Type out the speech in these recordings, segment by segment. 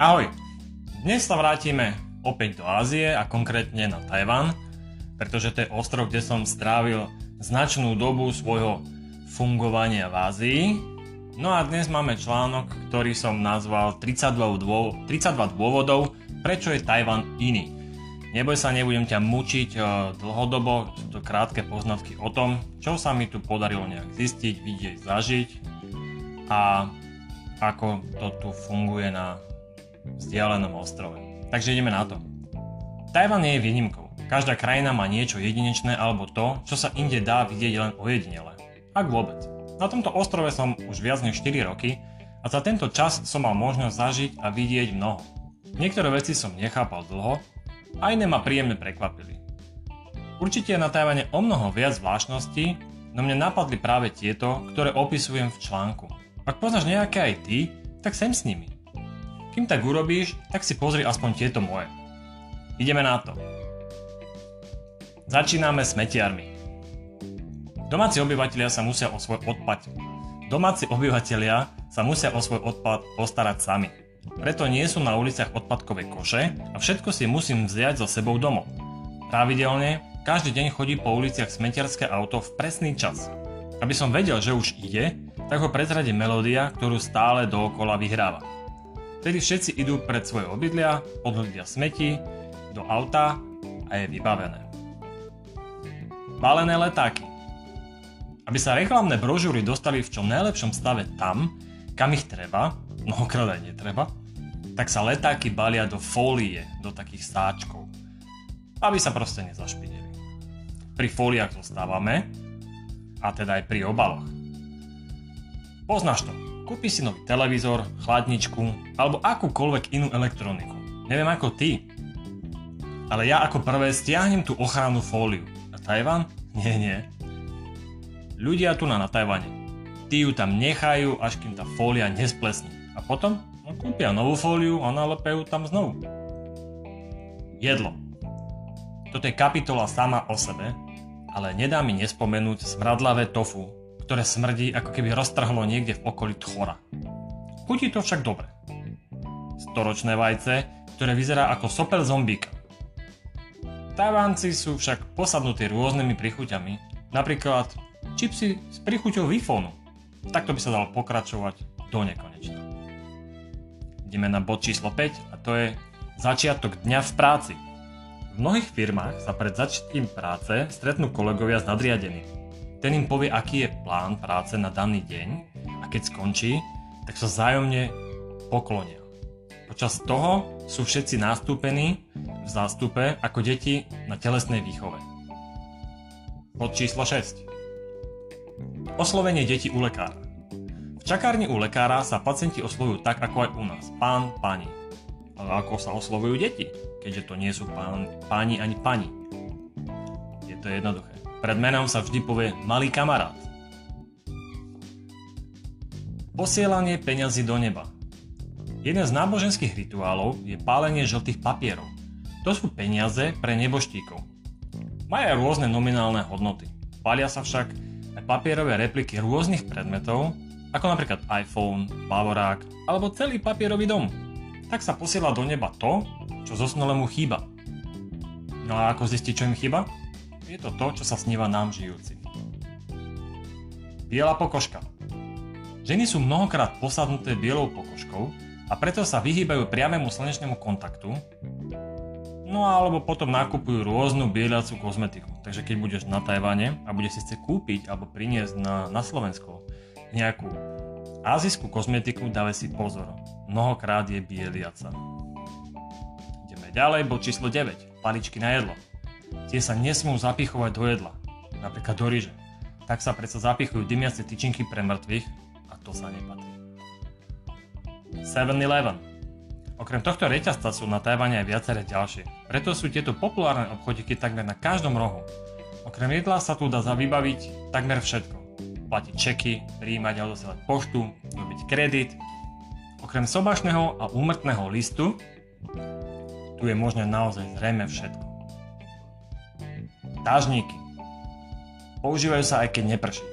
Ahoj! Dnes sa vrátime opäť do Ázie a konkrétne na Tajvan, pretože to je ostrov, kde som strávil značnú dobu svojho fungovania v Ázii. No a dnes máme článok, ktorý som nazval 32 dôvodov, 32 dôvodov prečo je Tajvan iný. Neboj sa, nebudem ťa mučiť eh, dlhodobo, sú to krátke poznatky o tom, čo sa mi tu podarilo nejak zistiť, vidieť, zažiť a ako to tu funguje na vzdialenom ostrove. Takže ideme na to. Tajvan nie je výnimkou. Každá krajina má niečo jedinečné alebo to, čo sa inde dá vidieť len ojedinele. Ak vôbec. Na tomto ostrove som už viac než 4 roky a za tento čas som mal možnosť zažiť a vidieť mnoho. Niektoré veci som nechápal dlho a iné ma príjemne prekvapili. Určite je na Tajvane o mnoho viac zvláštností, no mne napadli práve tieto, ktoré opisujem v článku. Ak poznáš nejaké aj ty, tak sem s nimi. Kým tak urobíš, tak si pozri aspoň tieto moje. Ideme na to. Začíname smetiarmi. Domáci obyvateľia sa musia o svoj odpad Domáci obyvateľia sa musia o svoj odpad postarať sami. Preto nie sú na uliciach odpadkové koše a všetko si musím vziať so sebou domov. Pravidelne, každý deň chodí po uliciach smetiarské auto v presný čas. Aby som vedel, že už ide, tak ho prezradí melódia, ktorú stále dookola vyhráva. Vtedy všetci idú pred svoje obydlia, odhľadia smeti, do auta a je vybavené. Balené letáky. Aby sa reklamné brožúry dostali v čo najlepšom stave tam, kam ich treba, mnohokrát aj netreba, tak sa letáky balia do fólie, do takých sáčkov, aby sa proste nezašpinili. Pri fóliách zostávame, a teda aj pri obaloch. Poznáš to, Kúpi si nový televízor, chladničku alebo akúkoľvek inú elektroniku. Neviem ako ty. Ale ja ako prvé stiahnem tú ochrannú fóliu. A Tajvan? Nie, nie. Ľudia tu na, na Tajvane. Tí ju tam nechajú, až kým tá fólia nesplesne. A potom no, kúpia novú fóliu a nalepejú tam znovu. Jedlo. Toto je kapitola sama o sebe, ale nedá mi nespomenúť smradlavé tofu, ktoré smrdí ako keby roztrhlo niekde v okolí tchora. Chutí to však dobre. Storočné vajce, ktoré vyzerá ako sopel zombíka. Tajvánci sú však posadnutí rôznymi príchuťami, napríklad čipsy s príchuťou wi Takto by sa dalo pokračovať do nekonečna. Ideme na bod číslo 5 a to je začiatok dňa v práci. V mnohých firmách sa pred začatím práce stretnú kolegovia s nadriadenými ten im povie, aký je plán práce na daný deň a keď skončí, tak sa zájomne poklonia. Počas toho sú všetci nástúpení v zástupe ako deti na telesnej výchove. Pod číslo 6. Oslovenie detí u lekára. V čakárni u lekára sa pacienti oslovujú tak ako aj u nás. Pán, pani. Ale ako sa oslovujú deti, keďže to nie sú pán, páni ani pani. Je to jednoduché. Pred menom sa vždy povie malý kamarát. Posielanie peňazí do neba. Jeden z náboženských rituálov je pálenie žltých papierov. To sú peniaze pre neboštíkov. Majú rôzne nominálne hodnoty. Pália sa však aj papierové repliky rôznych predmetov, ako napríklad iPhone, bavorák alebo celý papierový dom. Tak sa posiela do neba to, čo zosnolému chýba. No a ako zistiť, čo im chýba? Je to to, čo sa sníva nám žijúci. Biela pokožka. Ženy sú mnohokrát posadnuté bielou pokožkou a preto sa vyhýbajú priamému slnečnému kontaktu, no alebo potom nakupujú rôznu bieliacu kozmetiku. Takže keď budeš na Tajvane a budeš si chce kúpiť alebo priniesť na, na Slovensko nejakú azijskú kozmetiku, dávaj si pozor. Mnohokrát je bieliaca. Ideme ďalej, bod číslo 9. Paličky na jedlo. Tie sa nesmú zapichovať do jedla, napríklad do ryže. Tak sa predsa zapichujú dymiace tyčinky pre mŕtvych a to sa nepatrí. 7-Eleven Okrem tohto reťazca sú na Tajvane aj viaceré ďalšie. Preto sú tieto populárne obchodiky takmer na každom rohu. Okrem jedla sa tu dá vybaviť takmer všetko. Platiť čeky, príjmať a odosielať poštu, robiť kredit. Okrem sobašného a úmrtného listu tu je možné naozaj zrejme všetko. Tážníky. Používajú sa aj keď neprší.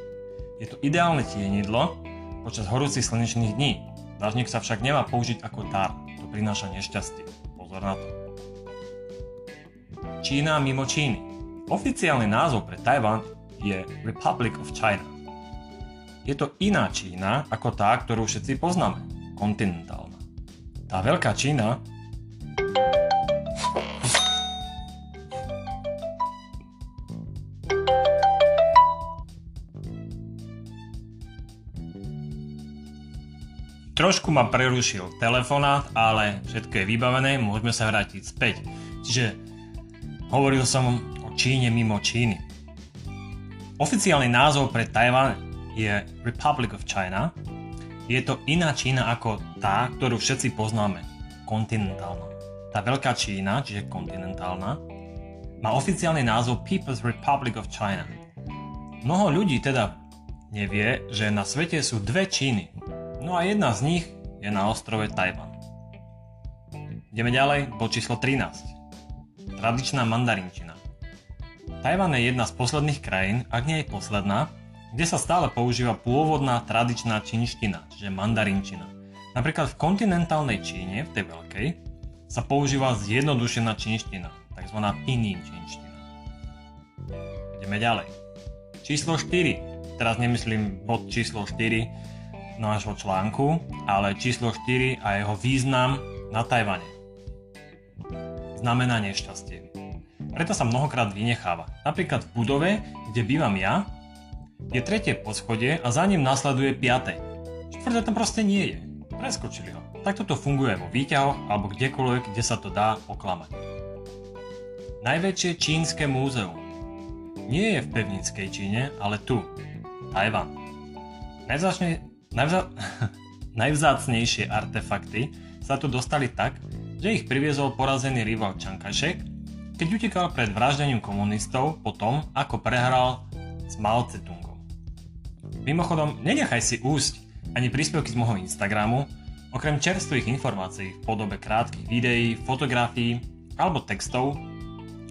Je to ideálne tienidlo počas horúcich slnečných dní. Dážnik sa však nemá použiť ako dar. To prináša nešťastie. Pozor na to. Čína mimo Číny. Oficiálny názov pre Tajvan je Republic of China. Je to iná Čína ako tá, ktorú všetci poznáme, kontinentálna. Tá veľká Čína Trošku ma prerušil telefonát, ale všetko je vybavené, môžeme sa vrátiť späť. Čiže hovoril som o Číne mimo Číny. Oficiálny názov pre Tajvan je Republic of China. Je to iná Čína ako tá, ktorú všetci poznáme, kontinentálna. Tá veľká Čína, čiže kontinentálna, má oficiálny názov People's Republic of China. Mnoho ľudí teda nevie, že na svete sú dve Číny. No a jedna z nich je na ostrove Tajvan. Ideme ďalej, bod číslo 13. Tradičná mandarinčina. Tajvan je jedna z posledných krajín, ak nie je posledná, kde sa stále používa pôvodná tradičná čínština, čiže mandarinčina. Napríklad v kontinentálnej Číne, v tej veľkej, sa používa zjednodušená čínština, tzv. pinín čínština. Ideme ďalej. Číslo 4. Teraz nemyslím bod číslo 4, nášho článku, ale číslo 4 a jeho význam na Tajvane. Znamená nešťastie. Preto sa mnohokrát vynecháva. Napríklad v budove, kde bývam ja, je tretie poschodie a za ním nasleduje piate. Štvrté tam proste nie je. Preskočili ho. Takto to funguje vo výťahoch alebo kdekoľvek, kde sa to dá oklamať. Najväčšie čínske múzeum nie je v pevnickej Číne, ale tu, Tajvan. Najzáčne, Najvza... Najvzácnejšie artefakty sa tu dostali tak, že ich priviezol porazený rival Čankašek, keď utekal pred vraždením komunistov po tom, ako prehral s Mao Tse-tungom. Mimochodom, nenechaj si úsť ani príspevky z môjho Instagramu, okrem čerstvých informácií v podobe krátkých videí, fotografií alebo textov,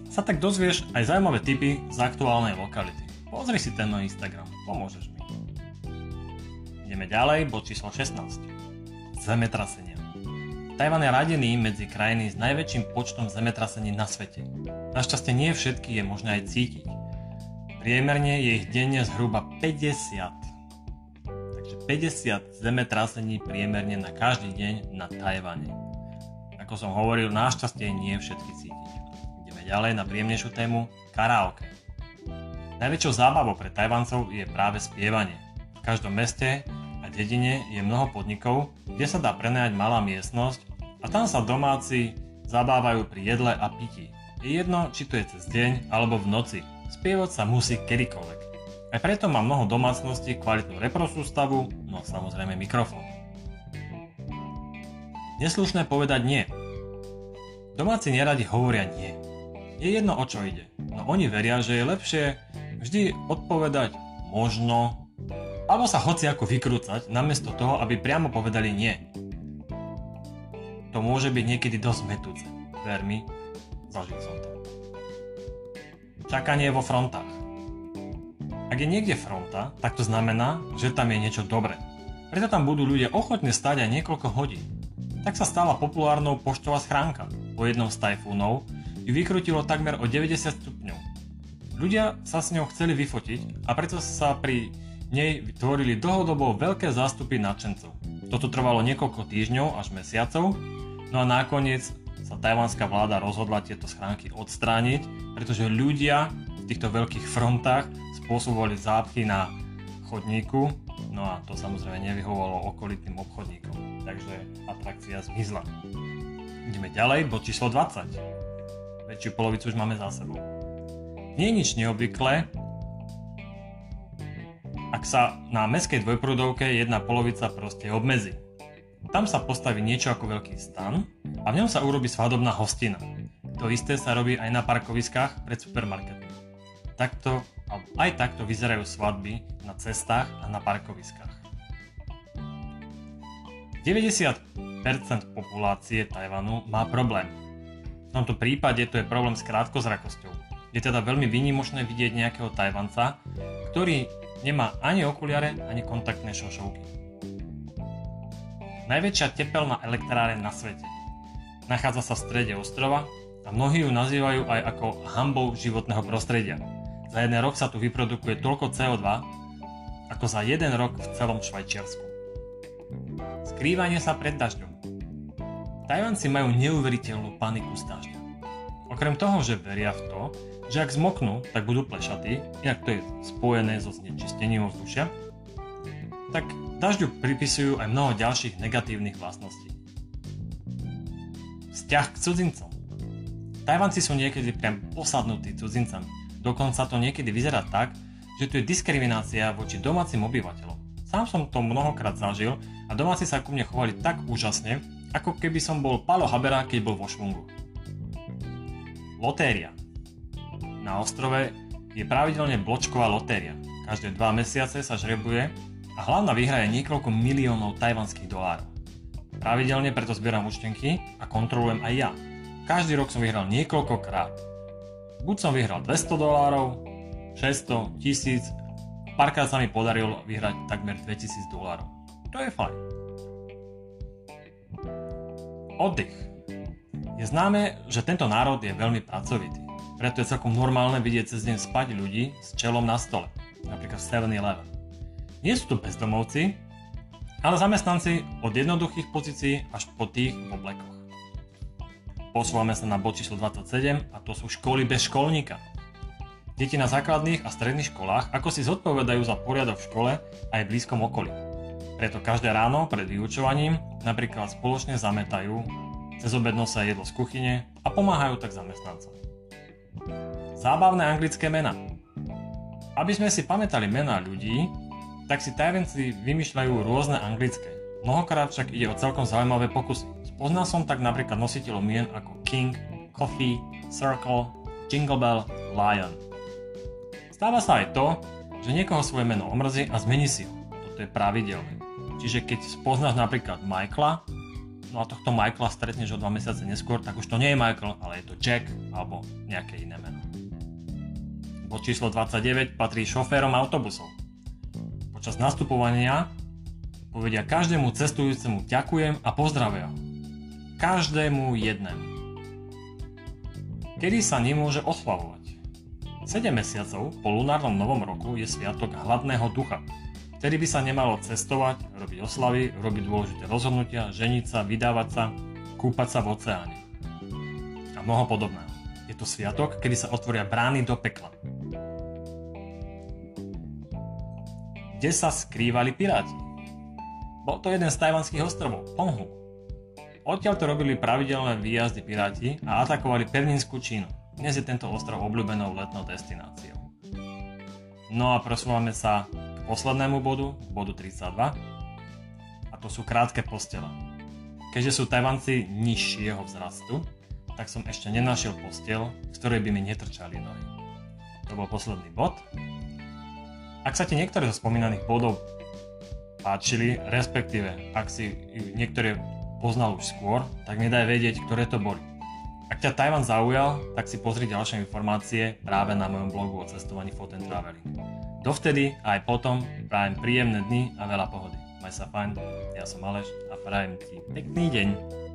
sa tak dozvieš aj zaujímavé tipy z aktuálnej lokality. Pozri si ten môj Instagram, pomôžeš mi. Ideme ďalej, bod číslo 16. Zemetrasenia. Tajvan je radený medzi krajiny s najväčším počtom zemetrasení na svete. Našťastie nie všetky je možné aj cítiť. Priemerne je ich denne zhruba 50. Takže 50 zemetrasení priemerne na každý deň na Tajvane. Ako som hovoril, našťastie nie všetky cítiť. Ideme ďalej na príjemnejšiu tému karaoke. Najväčšou zábavou pre Tajvancov je práve spievanie. Každom meste dedine je mnoho podnikov, kde sa dá prenajať malá miestnosť a tam sa domáci zabávajú pri jedle a pití. Je jedno, či to je cez deň alebo v noci. Spievať sa musí kedykoľvek. Aj preto má mnoho domácností kvalitnú reprosústavu, no samozrejme mikrofón. Neslušné povedať nie. Domáci neradi hovoria nie. Je jedno o čo ide, no oni veria, že je lepšie vždy odpovedať možno alebo sa hoci ako vykrúcať, namiesto toho, aby priamo povedali nie. To môže byť niekedy dosť metúce. Ver mi, zažil som to. Čakanie vo frontách. Ak je niekde fronta, tak to znamená, že tam je niečo dobré. Preto tam budú ľudia ochotne stáť aj niekoľko hodín. Tak sa stala populárnou poštová schránka. Po jednom z tajfúnov ju vykrutilo takmer o 90 stupňov. Ľudia sa s ňou chceli vyfotiť a preto sa pri nej vytvorili dlhodobo veľké zástupy nadšencov. Toto trvalo niekoľko týždňov až mesiacov, no a nakoniec sa tajvanská vláda rozhodla tieto schránky odstrániť, pretože ľudia v týchto veľkých frontách spôsobovali zápchy na chodníku, no a to samozrejme nevyhovovalo okolitým obchodníkom, takže atrakcia zmizla. Ideme ďalej, bod číslo 20. Väčšiu polovicu už máme za sebou. Nie je nič neobvyklé, ak sa na meskej dvojprúdovke jedna polovica proste obmedzí. Tam sa postaví niečo ako veľký stan a v ňom sa urobí svadobná hostina. To isté sa robí aj na parkoviskách pred supermarketom. Takto, aj takto vyzerajú svadby na cestách a na parkoviskách. 90% populácie Tajvanu má problém. V tomto prípade to je problém s krátkozrakosťou. Je teda veľmi výnimočné vidieť nejakého Tajvanca, ktorý Nemá ani okuliare, ani kontaktné šošovky. Najväčšia tepelná elektráreň na svete. Nachádza sa v strede ostrova a mnohí ju nazývajú aj ako hambou životného prostredia. Za jeden rok sa tu vyprodukuje toľko CO2, ako za jeden rok v celom Švajčiarsku. Skrývanie sa pred dažďom. Tajvanci majú neuveriteľnú paniku z dažďa. Okrem toho, že veria v to, že ak zmoknú, tak budú plešatí, inak to je spojené so znečistením ovzdušia, tak dažďu pripisujú aj mnoho ďalších negatívnych vlastností. Vzťah k cudzincom. Tajvanci sú niekedy priam posadnutí cudzincami. Dokonca to niekedy vyzerá tak, že tu je diskriminácia voči domácim obyvateľom. Sám som to mnohokrát zažil a domáci sa ku mne chovali tak úžasne, ako keby som bol Palo Habera, keď bol vo švungu. Lotéria. Na ostrove je pravidelne bločková lotéria. Každé dva mesiace sa žrebuje a hlavná výhra je niekoľko miliónov tajvanských dolárov. Pravidelne preto zbieram účtenky a kontrolujem aj ja. Každý rok som vyhral niekoľkokrát. Buď som vyhral 200 dolárov, 600, 1000 Párkrát sa mi podarilo vyhrať takmer 2000 dolárov. To je fajn. Oddych. Je známe, že tento národ je veľmi pracovitý. Preto je celkom normálne vidieť cez deň spať ľudí s čelom na stole, napríklad v 7-Eleven. Nie sú to bezdomovci, ale zamestnanci od jednoduchých pozícií až po tých v oblekoch. Posúvame sa na bod číslo 27 a to sú školy bez školníka. Deti na základných a stredných školách ako si zodpovedajú za poriadok v škole aj v blízkom okolí. Preto každé ráno pred vyučovaním napríklad spoločne zametajú, cez obed nosia jedlo z kuchyne a pomáhajú tak zamestnancom. Zábavné anglické mená. Aby sme si pamätali mená ľudí, tak si Tajvenci vymýšľajú rôzne anglické. Mnohokrát však ide o celkom zaujímavé pokusy. Spoznal som tak napríklad nositeľov mien ako King, Coffee, Circle, Jingle Bell, Lion – Stáva sa aj to, že niekoho svoje meno omrzí a zmení si ho. Toto je pravidelné. Čiže keď spoznáš napríklad Michaela, no a tohto Michaela stretneš o dva mesiace neskôr, tak už to nie je Michael, ale je to Jack alebo nejaké iné meno. Bod číslo 29 patrí šoférom autobusov. Počas nastupovania povedia každému cestujúcemu ďakujem a pozdravia. Každému jednému. Kedy sa nemôže oslavovať? 7 mesiacov po lunárnom novom roku je sviatok hladného ducha. Vtedy by sa nemalo cestovať, robiť oslavy, robiť dôležité rozhodnutia, ženiť sa, vydávať sa, kúpať sa v oceáne. A mnoho podobného. Je to sviatok, kedy sa otvoria brány do pekla. Kde sa skrývali piráti? Bol to jeden z tajvanských ostrovov, Ponghu. Odtiaľ to robili pravidelné výjazdy piráti a atakovali pevninskú Čínu. Dnes je tento ostrov obľúbenou letnou destináciou. No a presúvame sa poslednému bodu, bodu 32. A to sú krátke postele. Keďže sú Tajvanci nižšieho vzrastu, tak som ešte nenašiel postel, z ktorej by mi netrčali nohy. To bol posledný bod. Ak sa ti niektoré zo spomínaných bodov páčili, respektíve ak si niektoré poznal už skôr, tak mi daj vedieť, ktoré to boli. Ak ťa Tajvan zaujal, tak si pozri ďalšie informácie práve na mojom blogu o cestovaní Food and Traveling. Dovtedy aj potom prajem príjemné dny a veľa pohody. Maj sa fajn, ja som Aleš a prajem ti pekný deň.